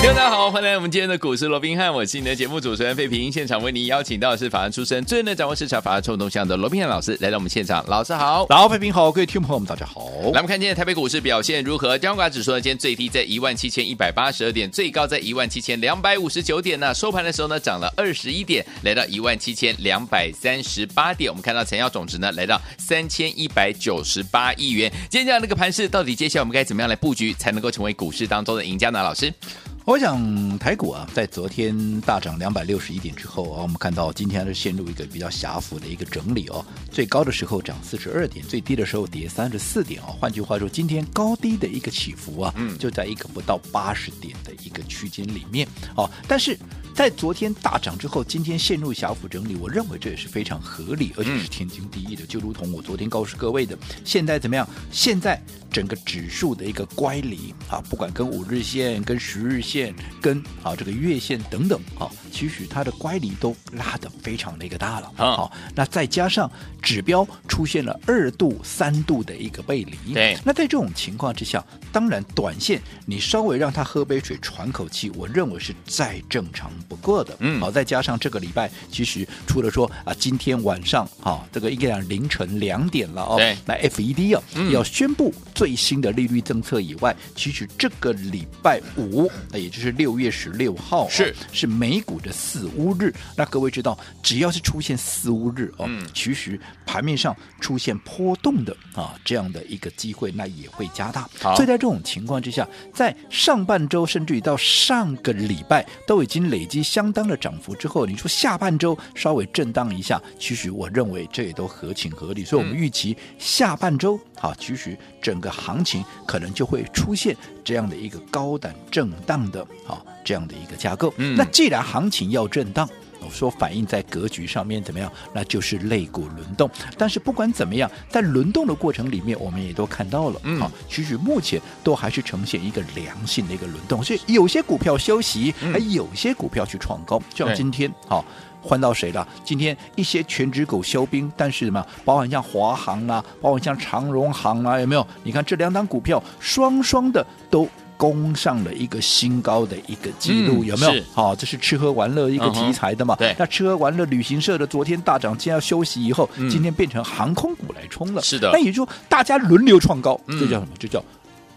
大家好，欢迎来我们今天的股市罗宾汉，我是你的节目主持人费平。现场为您邀请到的是法案出身、最能掌握市场法案冲动向的罗宾汉老师来到我们现场。老师好，老费平好，各位听众朋友们大家好。来，我们看今天台北股市表现如何？加权指数呢，今天最低在一万七千一百八十二点，最高在一万七千两百五十九点呢。收盘的时候呢，涨了二十一点，来到一万七千两百三十八点。我们看到成交总值呢，来到三千一百九十八亿元。今天这样的一个盘势，到底接下来我们该怎么样来布局，才能够成为股市当中的赢家呢？老师？我想台股啊，在昨天大涨两百六十一点之后啊，我们看到今天是陷入一个比较狭幅的一个整理哦。最高的时候涨四十二点，最低的时候跌三十四点哦。换句话说，今天高低的一个起伏啊，就在一个不到八十点的一个区间里面哦。但是在昨天大涨之后，今天陷入小幅整理，我认为这也是非常合理，而且是天经地义的。就如同我昨天告诉各位的，现在怎么样？现在整个指数的一个乖离啊，不管跟五日线、跟十日线。跟啊这个月线等等啊，其实它的乖离都拉得非常的一个大了。好、啊，那再加上指标出现了二度、三度的一个背离，对，那在这种情况之下，当然短线你稍微让它喝杯水喘口气，我认为是再正常不过的。嗯，好，再加上这个礼拜，其实除了说啊，今天晚上哈这个应该讲凌晨两点了哦，对，那 FED 啊、嗯、要宣布最新的利率政策以外，其实这个礼拜五也。也就是六月十六号、哦、是是美股的四乌日，那各位知道，只要是出现四乌日哦，嗯、其实盘面上出现波动的啊这样的一个机会，那也会加大。好所以在这种情况之下，在上半周甚至于到上个礼拜都已经累积相当的涨幅之后，你说下半周稍微震荡一下，其实我认为这也都合情合理。所以我们预期下半周啊，其实整个行情可能就会出现这样的一个高档震荡的。啊，这样的一个架构。嗯，那既然行情要震荡，我说反映在格局上面怎么样？那就是肋骨轮动。但是不管怎么样，在轮动的过程里面，我们也都看到了，嗯，好，其实目前都还是呈现一个良性的一个轮动。所以有些股票休息，还有些股票去创高。就像今天，好，换到谁了？今天一些全职股休兵，但是什么？包含像华航啊，包含像长荣航啊，有没有？你看这两档股票，双双的都。攻上了一个新高的一个记录，嗯、有没有？好、哦，这是吃喝玩乐一个题材的嘛？嗯、对，那吃喝玩乐旅行社的昨天大涨，今天要休息以后，嗯、今天变成航空股来冲了。是的，那也就是说大家轮流创高，嗯、这叫什么？这叫。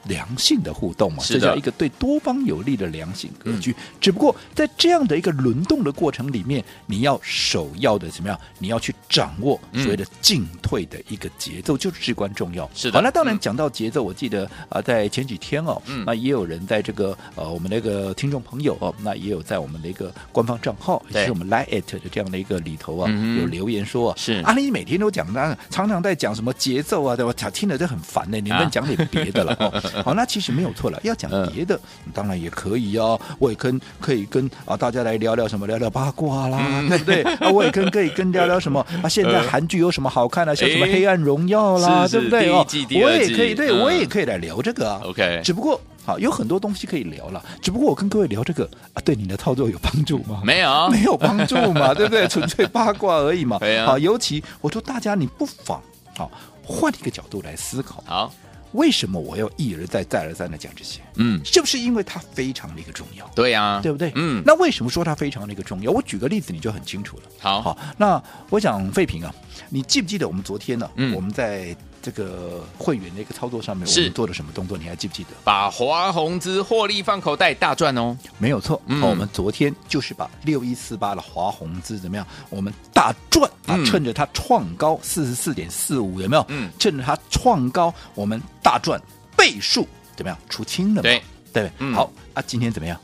良性的互动嘛，这叫一个对多方有利的良性格局。嗯、只不过在这样的一个轮动的过程里面，你要首要的怎么样？你要去掌握所谓的进退的一个节奏，嗯、就是至关重要。是的。好，那当然讲到节奏，嗯、我记得啊，在前几天哦，嗯、那也有人在这个呃，我们那个听众朋友哦，那也有在我们的一个官方账号，也是我们 Line@ 的这样的一个里头啊，嗯、有留言说是啊，你每天都讲，那常常在讲什么节奏啊，对吧？听了就很烦呢，你能讲点别的了哦。好，那其实没有错了。要讲别的，嗯、当然也可以哦。我也跟可以跟啊大家来聊聊什么，聊聊八卦啦，嗯、对 不对？啊，我也跟可以跟聊聊什么 啊？现在韩剧有什么好看的？像什么《黑暗荣耀》啦，对不对哦？我也可以，对、嗯、我也可以来聊这个啊。OK，只不过好有很多东西可以聊了。只不过我跟各位聊这个啊，对你的操作有帮助吗？没有，没有帮助嘛，对不对？纯粹八卦而已嘛。好，尤其我说大家，你不妨好换一个角度来思考。好。为什么我要一而再、再而三的讲这些？嗯，是不是因为它非常的一个重要？对呀、啊，对不对？嗯，那为什么说它非常的一个重要？我举个例子，你就很清楚了。好，好，那我讲废品啊，你记不记得我们昨天呢、啊？嗯，我们在。这个会员的一个操作上面，我们做了什么动作？你还记不记得？把华宏资获利放口袋，大赚哦！没有错，嗯、我们昨天就是把六一四八的华宏资怎么样？我们大赚啊！趁着它创高四十四点四五，有没有？嗯，趁着它创高，我们大赚倍数，怎么样？出清了？对对，嗯、好啊！今天怎么样？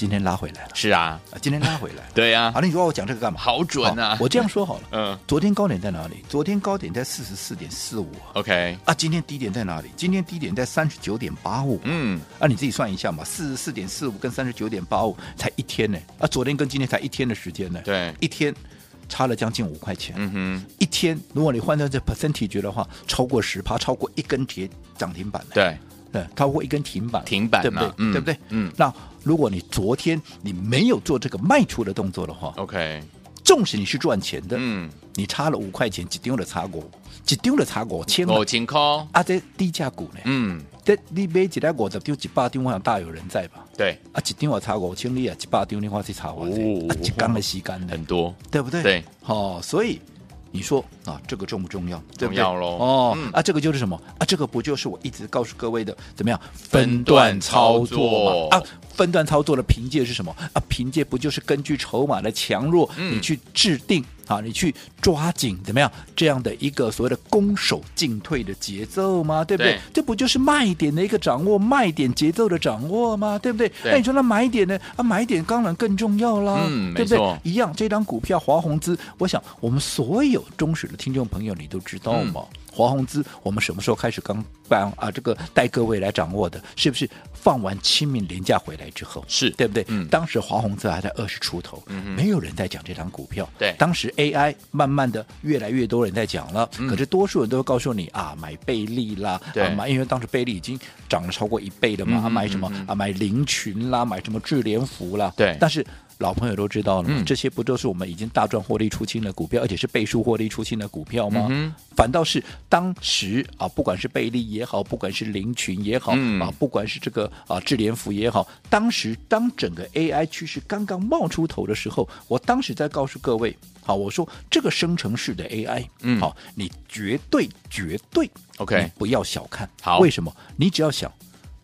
今天拉回来了，是啊，今天拉回来，对呀。好，那你说我讲这个干嘛？好准啊！我这样说好了，嗯，昨天高点在哪里？昨天高点在四十四点四五，OK。啊，今天低点在哪里？今天低点在三十九点八五，嗯，啊，你自己算一下嘛，四十四点四五跟三十九点八五才一天呢，啊，昨天跟今天才一天的时间呢，对，一天差了将近五块钱。嗯哼，一天，如果你换算这 percentage 的话，超过十趴，超过一根铁涨停板。对，对，超过一根停板，停板，对不对？嗯、对不对？嗯。那如果你昨天你没有做这个卖出的动作的话，OK，纵使你是赚钱的，嗯，你差了五块钱，只丢了差过，只丢了差过千，五千块啊，这低价股呢？嗯。这你买一台五十丢一百丢，我想大有人在吧？对，啊，一丢我差五千里啊，一百丢你话去差我，啊，一缸的吸干的很多，对不对？对，哦，所以你说啊，这个重不重要？重要喽。哦，嗯、啊，这个就是什么啊？这个不就是我一直告诉各位的，怎么样分段操作吗？啊，分段操作的凭借是什么？啊，凭借不就是根据筹码的强弱，嗯、你去制定。啊，你去抓紧怎么样这样的一个所谓的攻守进退的节奏吗？对不对？对，这不就是卖点的一个掌握，卖点节奏的掌握吗？对不对？对，那你说那买点呢？啊，买点当然更重要啦，嗯，对不对？一样，这张股票华宏资，我想我们所有忠实的听众朋友，你都知道嘛？嗯华宏资，我们什么时候开始刚办啊？这个带各位来掌握的，是不是放完清明连假回来之后？是对不对？嗯，当时华宏资还在二十出头，嗯，没有人在讲这张股票。对，当时 AI 慢慢的越来越多人在讲了，嗯、可是多数人都会告诉你啊，买贝利啦，对啊，买，因为当时贝利已经涨了超过一倍了嘛，嗯、啊，买什么、嗯、啊？买林群啦，买什么智联福啦，对，但是。老朋友都知道了，嗯、这些不都是我们已经大赚获利出清的股票，而且是倍数获利出清的股票吗？嗯、反倒是当时啊，不管是贝利也好，不管是林群也好，嗯、啊，不管是这个啊智联福也好，当时当整个 AI 趋势刚刚冒出头的时候，我当时在告诉各位，好，我说这个生成式的 AI，嗯，好，你绝对绝对 OK，不要小看，好，为什么？你只要想，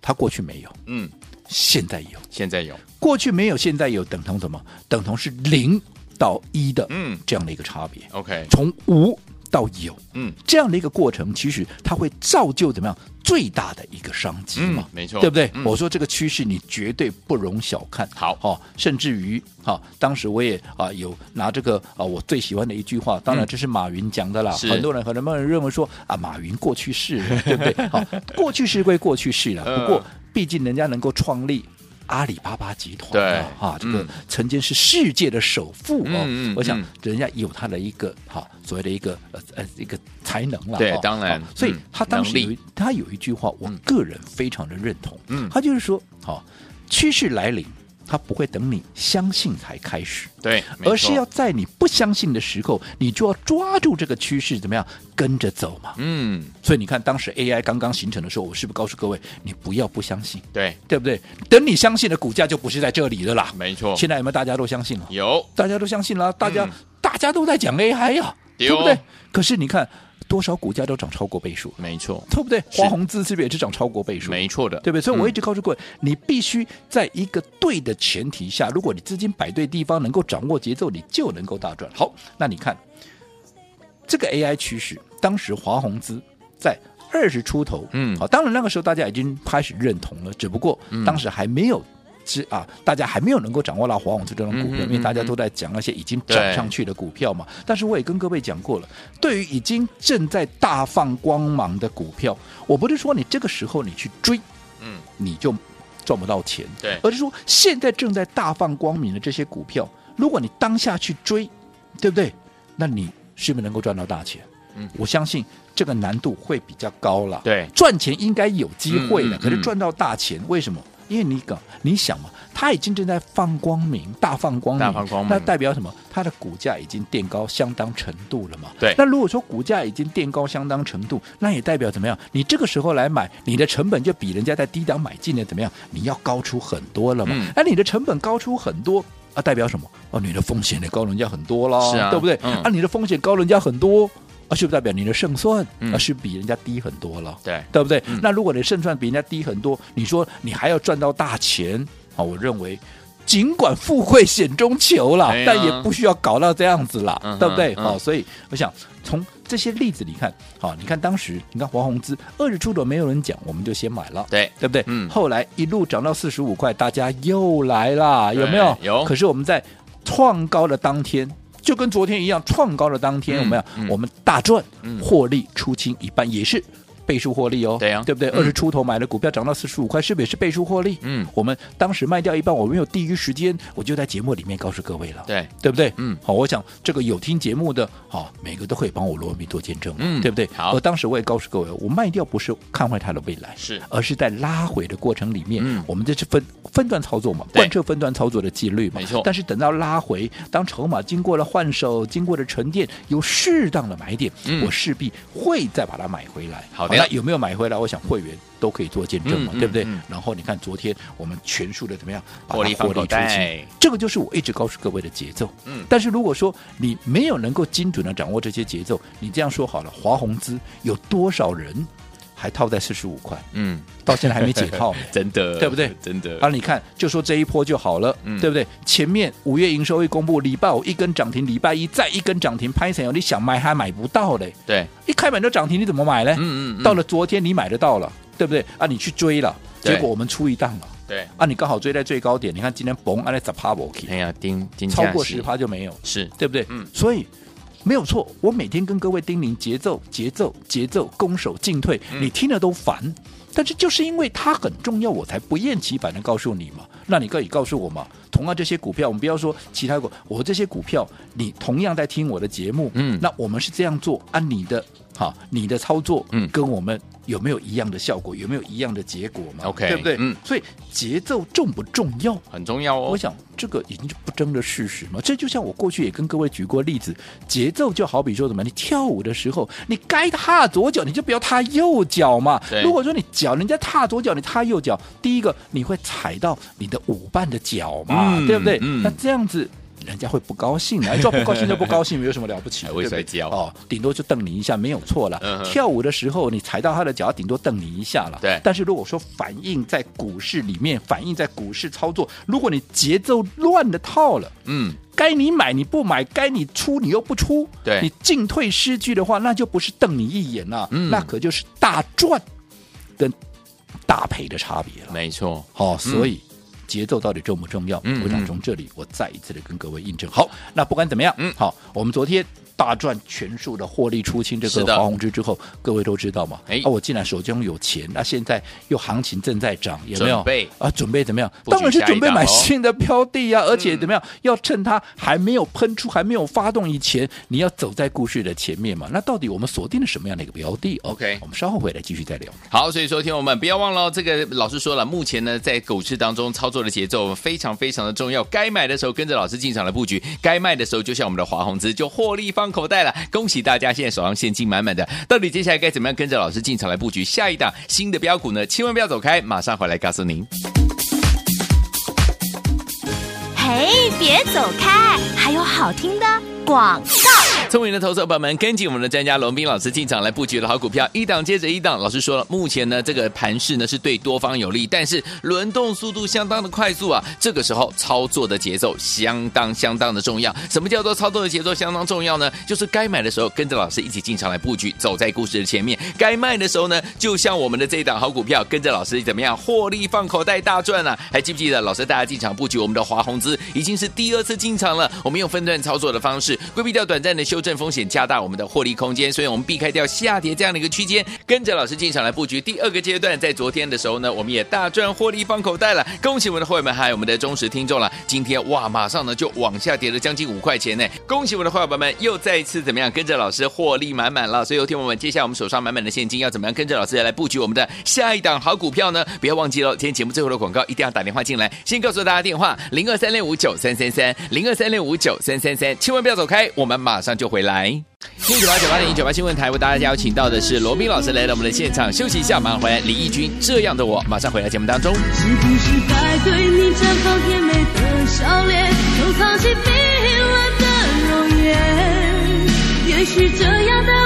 它过去没有，嗯。现在有，现在有，过去没有，现在有，等同什么？等同是零到一的，嗯，这样的一个差别。OK，从无到有，嗯，这样的一个过程，其实它会造就怎么样最大的一个商机嘛？没错，对不对？嗯、我说这个趋势你绝对不容小看。好，哦，甚至于哈，当时我也啊有拿这个啊我最喜欢的一句话，当然这是马云讲的啦。嗯、很多人可能认为说啊，马云过去式，对不对？好，过去式归过去式了，不过毕竟人家能够创立。阿里巴巴集团，对哈，这个曾经是世界的首富哦，嗯、我想人家有他的一个哈所谓的一个呃呃一个才能了，对，哦、当然，所以他当时有他有一句话，我个人非常的认同，嗯，他就是说，好，趋势来临。他不会等你相信才开始，对，而是要在你不相信的时候，你就要抓住这个趋势，怎么样跟着走嘛？嗯，所以你看，当时 AI 刚刚形成的时候，我是不是告诉各位，你不要不相信，对，对不对？等你相信的股价就不是在这里的啦，没错。现在有没有大家都相信了？有，大家都相信了，大家、嗯、大家都在讲 AI 呀、啊，对不对？可是你看。多少股价都涨超过倍数，没错，对不对？华宏资是不是也是涨超过倍数？没错的，对不对？所以我一直告诉各位，嗯、你必须在一个对的前提下，如果你资金摆对地方，能够掌握节奏，你就能够大赚。好，那你看这个 AI 趋势，当时华宏资在二十出头，嗯，好，当然那个时候大家已经开始认同了，只不过当时还没有。是啊，大家还没有能够掌握到华宏资这种股票，嗯嗯嗯、因为大家都在讲那些已经涨上去的股票嘛。但是我也跟各位讲过了，对于已经正在大放光芒的股票，我不是说你这个时候你去追，嗯，你就赚不到钱，对，而是说现在正在大放光明的这些股票，如果你当下去追，对不对？那你是不是能够赚到大钱？嗯，我相信这个难度会比较高了。对，赚钱应该有机会的，嗯嗯嗯、可是赚到大钱，为什么？因为你讲，你想嘛，它已经正在放光明，大放光明，大放光明，那代表什么？它的股价已经垫高相当程度了嘛？对。那如果说股价已经垫高相当程度，那也代表怎么样？你这个时候来买，你的成本就比人家在低档买进的怎么样？你要高出很多了嘛？那、嗯、你的成本高出很多啊，代表什么？哦，你的风险也高人家很多了，是啊，对不对？嗯、啊，你的风险高人家很多。啊，是不是代表你的胜算啊、嗯、是比人家低很多了？对，对不对？嗯、那如果你胜算比人家低很多，你说你还要赚到大钱啊？我认为，尽管富贵险中求了，哎、但也不需要搞到这样子了，嗯、对不对？好、嗯，所以我想从这些例子你看，好，你看当时你看华宏资二十出头没有人讲，我们就先买了，对，对不对？嗯。后来一路涨到四十五块，大家又来了，有没有？有。可是我们在创高的当天。就跟昨天一样，创高的当天，我们、嗯嗯、我们大赚，获利出清一半，也是倍数获利哦，对啊。对不对？嗯。二十出头买的股票涨到四十五块，是不是也是倍数获利？嗯。我们当时卖掉一半，我没有第一时间，我就在节目里面告诉各位了，对，对不对？嗯。好，我想这个有听节目的，好，每个都可以帮我罗文斌做见证，嗯对不对？好。而当时我也告诉各位，我卖掉不是看坏它的未来，是。而是在拉回的过程里面，嗯。我们这是分分段操作嘛，贯彻分段操作的纪律嘛，没错。但是等到拉回，当筹码经过了换手，经过了沉淀，有适当的买点，嗯。我势必会再把它买回来。好的那有没有买回来？我想会员都可以做见证嘛，对不对？嗯然后你看昨天我们全数的怎么样，获利放口出袋清，这个就是我一直告诉各位的节奏。嗯但是如果说你没有能够精准的掌握这些节奏，你这样说好了，华宏资有多少人还套在四十五块，嗯，到现在还没解套？真的，对不对？真的，啊，你看，就说这一波就好了，嗯对不对？前面五月营收一公布，礼拜五一根涨停，礼拜一再一根涨停，拍成你想买还买不到嘞，对，一开盘就涨停，你怎么买呢？嗯嗯嗯。到了昨天你买得到了，对不对？啊，你去追了，对。结果我们出一档了，对，啊，你刚好追在最高点，你看今天嘣，按那十趴不 k 哎呀，丁丁超过十趴就没有，是，对不对？嗯。所以没有错，我每天跟各位叮咛节奏、节奏、节奏，攻守进退，嗯你听了都烦。但是就是因为它很重要，我才不厌其烦的告诉你嘛。那你可以告诉我嘛？同样这些股票，我们不要说其他股，我这些股票，你同样在听我的节目，嗯那我们是这样做，按你的哈，你的操作，嗯跟我们有没有一样的效果，有没有一样的结果嘛 OK，对不对？嗯所以节奏重不重要？很重要哦。我想这个已经是不争的事实嘛。这就像我过去也跟各位举过例子，节奏就好比说什么，你跳舞的时候，你该踏左脚你就不要踏右脚嘛。如果说你脚人家踏左脚，你踏右脚，第一个你会踩到你的舞伴的脚嘛，嗯对不对？嗯那这样子。人家会不高兴的，就不高兴就不高兴，没有什么了不起？还会对不对摔跤哦，顶多就瞪你一下，没有错了。嗯跳舞的时候，你踩到他的脚，顶多瞪你一下了。对但是如果说反映在股市里面，反映在股市操作，如果你节奏乱的套了，嗯，该你买你不买，该你出你又不出，对你进退失据的话，那就不是瞪你一眼了，嗯那可就是大赚跟大赔的差别了。没错，好、所以。节奏到底重不重要？嗯我想从这里我再一次的跟各位印证。好，那不管怎么样，嗯好，我们昨天大赚全数的获利出清这个华宏之之后，各位都知道嘛？哎啊，我既然手中有钱，那现在又行情正在涨，有没有？准备啊，准备怎么样？当然是准备买新的标的啊，而且怎么样？要趁它还没有喷出、还没有发动以前，你要走在故事的前面嘛。那到底我们锁定了什么样的一个标的哦 OK 我们稍后回来继续再聊。好，所以说，听我们不要忘了哦，这个老师说了，目前呢在股市当中操作的节奏非常非常的重要，该买的时候跟着老师进场来布局，该卖的时候就像我们的华宏资就获利放口袋了。恭喜大家现在手上现金满满的，到底接下来该怎么样跟着老师进场来布局下一档新的标股呢？千万不要走开，马上回来告诉您。嘿，别走开，还有好听的广告。聪明的投资者朋友们，跟紧我们的专家龙斌老师进场来布局的好股票，一档接着一档。老师说了，目前呢这个盘势呢是对多方有利，但是轮动速度相当的快速啊。这个时候操作的节奏相当相当的重要。什么叫做操作的节奏相当重要呢？就是该买的时候跟着老师一起进场来布局，走在故事的前面；该卖的时候呢，就像我们的这一档好股票，跟着老师怎么样获利放口袋大赚啊？还记不记得老师大家进场布局我们的华宏资已经是第二次进场了？我们用分段操作的方式，规避掉短暂的休修正风险，加大我们的获利空间，所以我们避开掉下跌这样的一个区间，跟着老师进场来布局第二个阶段。在昨天的时候呢，我们也大赚获利放口袋了，恭喜我们的会员们还有我们的忠实听众了。今天哇，马上呢就往下跌了将近五块钱呢，恭喜我们的会员们又再一次怎么样跟着老师获利满满了。所以有听我们接下来我们手上满满的现金要怎么样跟着老师来布局我们的下一档好股票呢？不要忘记了，今天节目最后的广告一定要打电话进来，先告诉大家电话零二三六五九三三三零二三六五九三三三，千万不要走开，我们马上就回来。一九八九八零九八新闻台为大家邀请到的是罗宾老师来到我们的现场，休息一下，马上回来。李义军这样的我，马上回来节目当中。是不是该对你绽放甜美的笑脸，收藏起冰冷的容颜？也许这样的，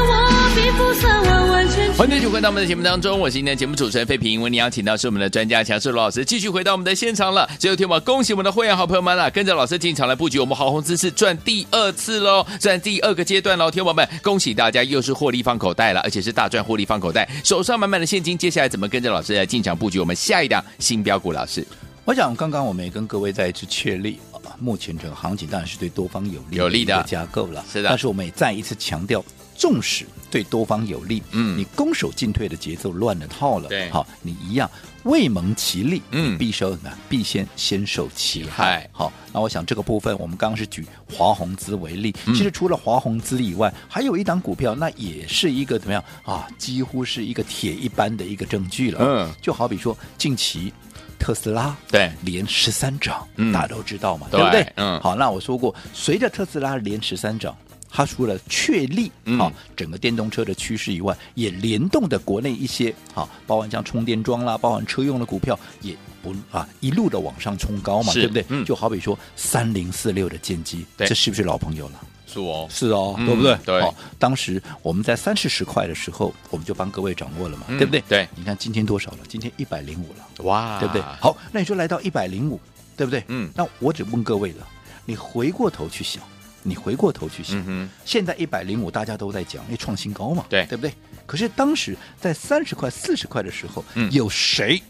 欢迎继续回到我们的节目当中，我是今天的节目主持人费平。为您邀请到是我们的专家强势罗老师，继续回到我们的现场了。最后天我恭喜我们的会员好朋友们啊，跟着老师进场来布局我们华宏资是赚第二次喽，赚第二个阶段喽，天友们，恭喜大家又是获利放口袋了，而且是大赚获利放口袋，手上满满的现金。接下来怎么跟着老师来进场布局我们下一档新标股？老师，我想刚刚我们也跟各位再一次确立啊，目前整个行情当然是对多方有利有利的架构了，是的但是我们也再一次强调。纵使对多方有利，嗯你攻守进退的节奏乱了套了，对好，你一样未蒙其利，嗯必受呢，必先先受其害害。好，那我想这个部分，我们刚刚是举华宏资为例，嗯其实除了华宏资以外，还有一档股票，那也是一个怎么样啊？几乎是一个铁一般的一个证据了。嗯，就好比说近期特斯拉对连十三涨，嗯大家都知道嘛，对对不对？嗯好，那我说过，随着特斯拉连十三涨。它除了确立嗯好整个电动车的趋势以外，也联动的国内一些好，包含像充电桩啦，包含车用的股票，也不啊一路的往上冲高嘛，对不对？嗯就好比说三零四六的剑机，这是不是老朋友了？是哦，是哦，嗯对不对？对好，当时我们在三四十块的时候，我们就帮各位掌握了嘛，嗯对不对？对，你看今天多少了？今天一百零五了。哇，对不对？好，那你说来到一百零五，对不对？嗯那我只问各位了，你回过头去想，你回过头去想，嗯，现在一百零五大家都在讲，因为创新高嘛，对对不对？可是当时在三十块、四十块的时候，嗯有谁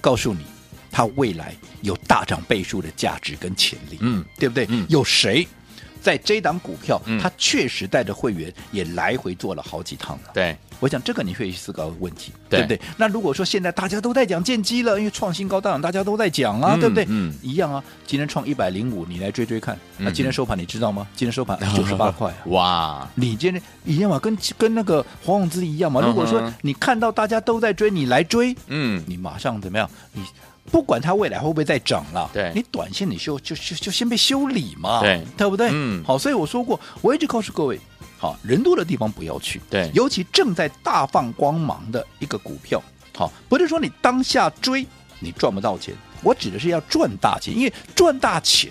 告诉你它未来有大涨倍数的价值跟潜力？嗯，对不对？嗯有谁？在这档股票，嗯它确实带着会员也来回做了好几趟了。对，我想这个你可以思考的问题，对不对？那如果说现在大家都在讲建机了，因为创新高大涨，大家都在讲啊，嗯对不对？嗯一样啊。今天创一百零五，你来追追看。那嗯今天收盘你知道吗？今天收盘 九十八块啊。哇，你今天一样嘛，跟跟那个黄永资一样嘛。如果说你看到大家都在追，你来追，嗯，你马上怎么样？你不管它未来会不会再涨了，对你短线你修就就就先被修理嘛，对对不对？嗯好，所以我说过，我一直告诉各位，好，人多的地方不要去，对。尤其正在大放光芒的一个股票，好，不是说你当下追你赚不到钱，我指的是要赚大钱，因为赚大钱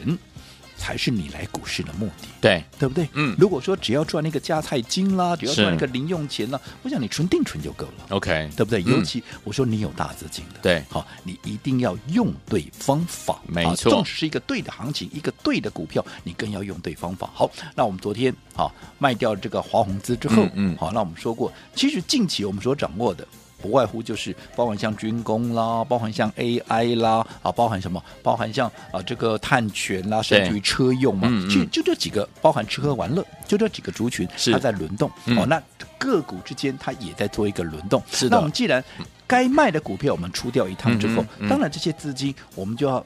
才是你来股市的目的。对，对不对？嗯如果说只要赚那个加菜金啦，只要赚那个零用钱啦，我想你存定存就够了。OK，对不对？嗯尤其我说你有大资金的，对好，你一定要用对方法，啊没错纵使是一个对的行情，一个对的股票，你更要用对方法。好，那我们昨天好卖掉这个华宏资之后，嗯嗯好，那我们说过，其实近期我们所掌握的。不外乎就是包含像军工啦，包含像 AI 啦，啊，包含什么？包含像啊这个碳权啦，甚至于车用嘛，嗯嗯其实就这几个，包含吃喝玩乐，就这几个族群，它在轮动。嗯哦，那个股之间它也在做一个轮动。是的那我们既然该卖的股票我们出掉一趟之后，当然这些资金我们就要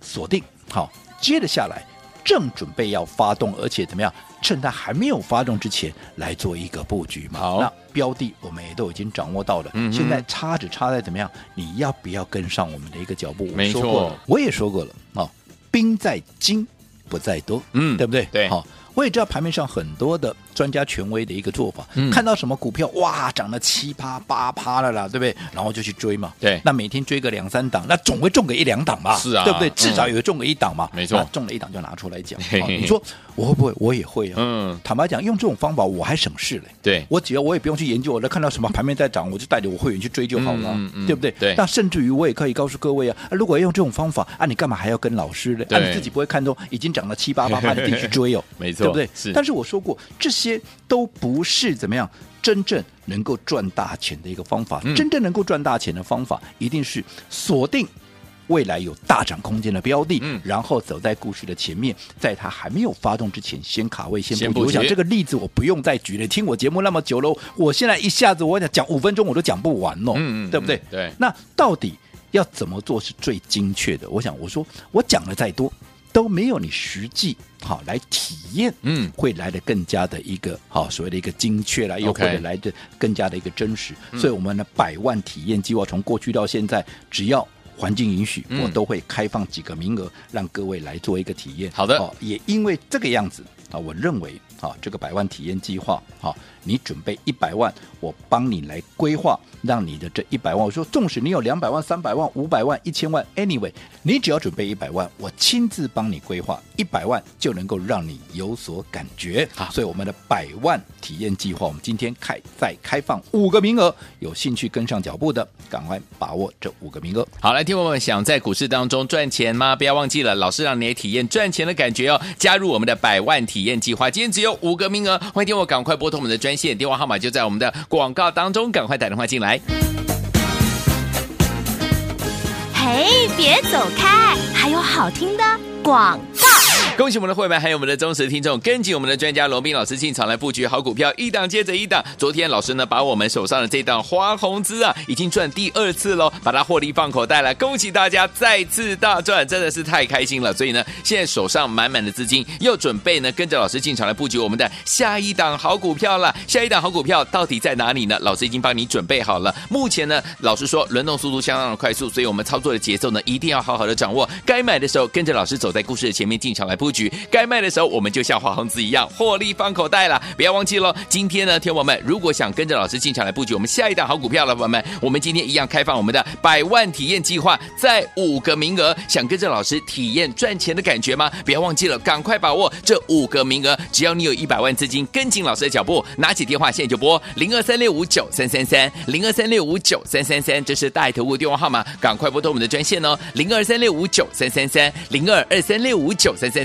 锁定好，接着下来正准备要发动，而且怎么样？趁它还没有发动之前来做一个布局嘛。好那标的我们也都已经掌握到了，嗯现在差只差在怎么样？你要不要跟上我们的一个脚步？我没错我也说过了啊，兵在精不在多，嗯对不对？对好。我也知道盘面上很多的专家权威的一个做法，嗯看到什么股票哇涨了七趴八趴了啦，对不对？然后就去追嘛。对那每天追个两三档，那总会中个一两档吧？是啊对不对？嗯至少有中个一档嘛。没错那中了一档就拿出来讲。嘿嘿好你说我会不会？我也会啊。嗯，坦白讲，用这种方法我还省事嘞。对，我只要我也不用去研究，我看到什么盘面在涨，我就带着我会员去追就好了，嗯嗯嗯对不对？对那甚至于我也可以告诉各位啊，啊如果要用这种方法啊，你干嘛还要跟老师呢？啊，你自己不会看中已经涨了七八八趴，你自己去追哦，没错对不对？是但是我说过，这些都不是怎么样真正能够赚大钱的一个方法。嗯真正能够赚大钱的方法，一定是锁定。未来有大涨空间的标的，嗯然后走在故事的前面，在它还没有发动之前，先卡位，先布局。布局我想这个例子我不用再举了，听我节目那么久了，我现在一下子我想讲五分钟我都讲不完哦，嗯嗯对不对嗯？对那到底要怎么做是最精确的？我想我说我讲的再多，都没有你实际好来体验，嗯。会来的更加的一个好所谓的一个精确啦，又或者来的更加的一个真实。所以我们的百万体验计划从过去到现在，只要环境允许，嗯。我都会开放几个名额，让各位来做一个体验。好的。哦，也因为这个样子啊，我认为啊，这个百万体验计划，好，你准备一百万，我帮你来规划，让你的这一百万，我说，纵使你有两百万、三百万、五百万、一千万，anyway，你只要准备一百万，我亲自帮你规划一百万，就能够让你有所感觉。好所以我们的百万体验计划，我们今天开再开放五个名额，有兴趣跟上脚步的，赶快把握这五个名额。好，来，听友们，想在股市当中赚钱吗？不要忘记了，老师让你也体验赚钱的感觉哦！加入我们的百万体验计划，今天只有五个名额，欢迎听我赶快拨通我们的专线，电话号码就在我们的广告当中，赶快打电话进来。嘿，别走开，还有好听的广。恭喜我们的会员，还有我们的忠实听众，跟紧我们的专家罗宾老师进场来布局好股票，一档接着一档。昨天老师呢，把我们手上的这档花红资啊，已经赚第二次喽，把它获利放口袋了，恭喜大家再次大赚，真的是太开心了。所以呢，现在手上满满的资金，又准备呢跟着老师进场来布局我们的下一档好股票了。下一档好股票到底在哪里呢？老师已经帮你准备好了。目前呢，老师说轮动速度相当的快速，所以我们操作的节奏呢，一定要好好的掌握。该买的时候跟着老师走在故事的前面进场来布局，该卖的时候我们就像华宏资一样获利放口袋了。不要忘记喽，今天呢，天王们如果想跟着老师进场来布局我们下一档好股票了，朋友们，我们今天一样开放我们的百万体验计划，再五个名额，想跟着老师体验赚钱的感觉吗？不要忘记了，赶快把握这五个名额，只要你有一百万资金，跟紧老师的脚步，拿起电话现在就拨零二三六五九三三三零二三六五九三三三，这是大爱投顾电话号码，赶快拨通我们的专线哦，零二三六五九三三三零二二三六五九三三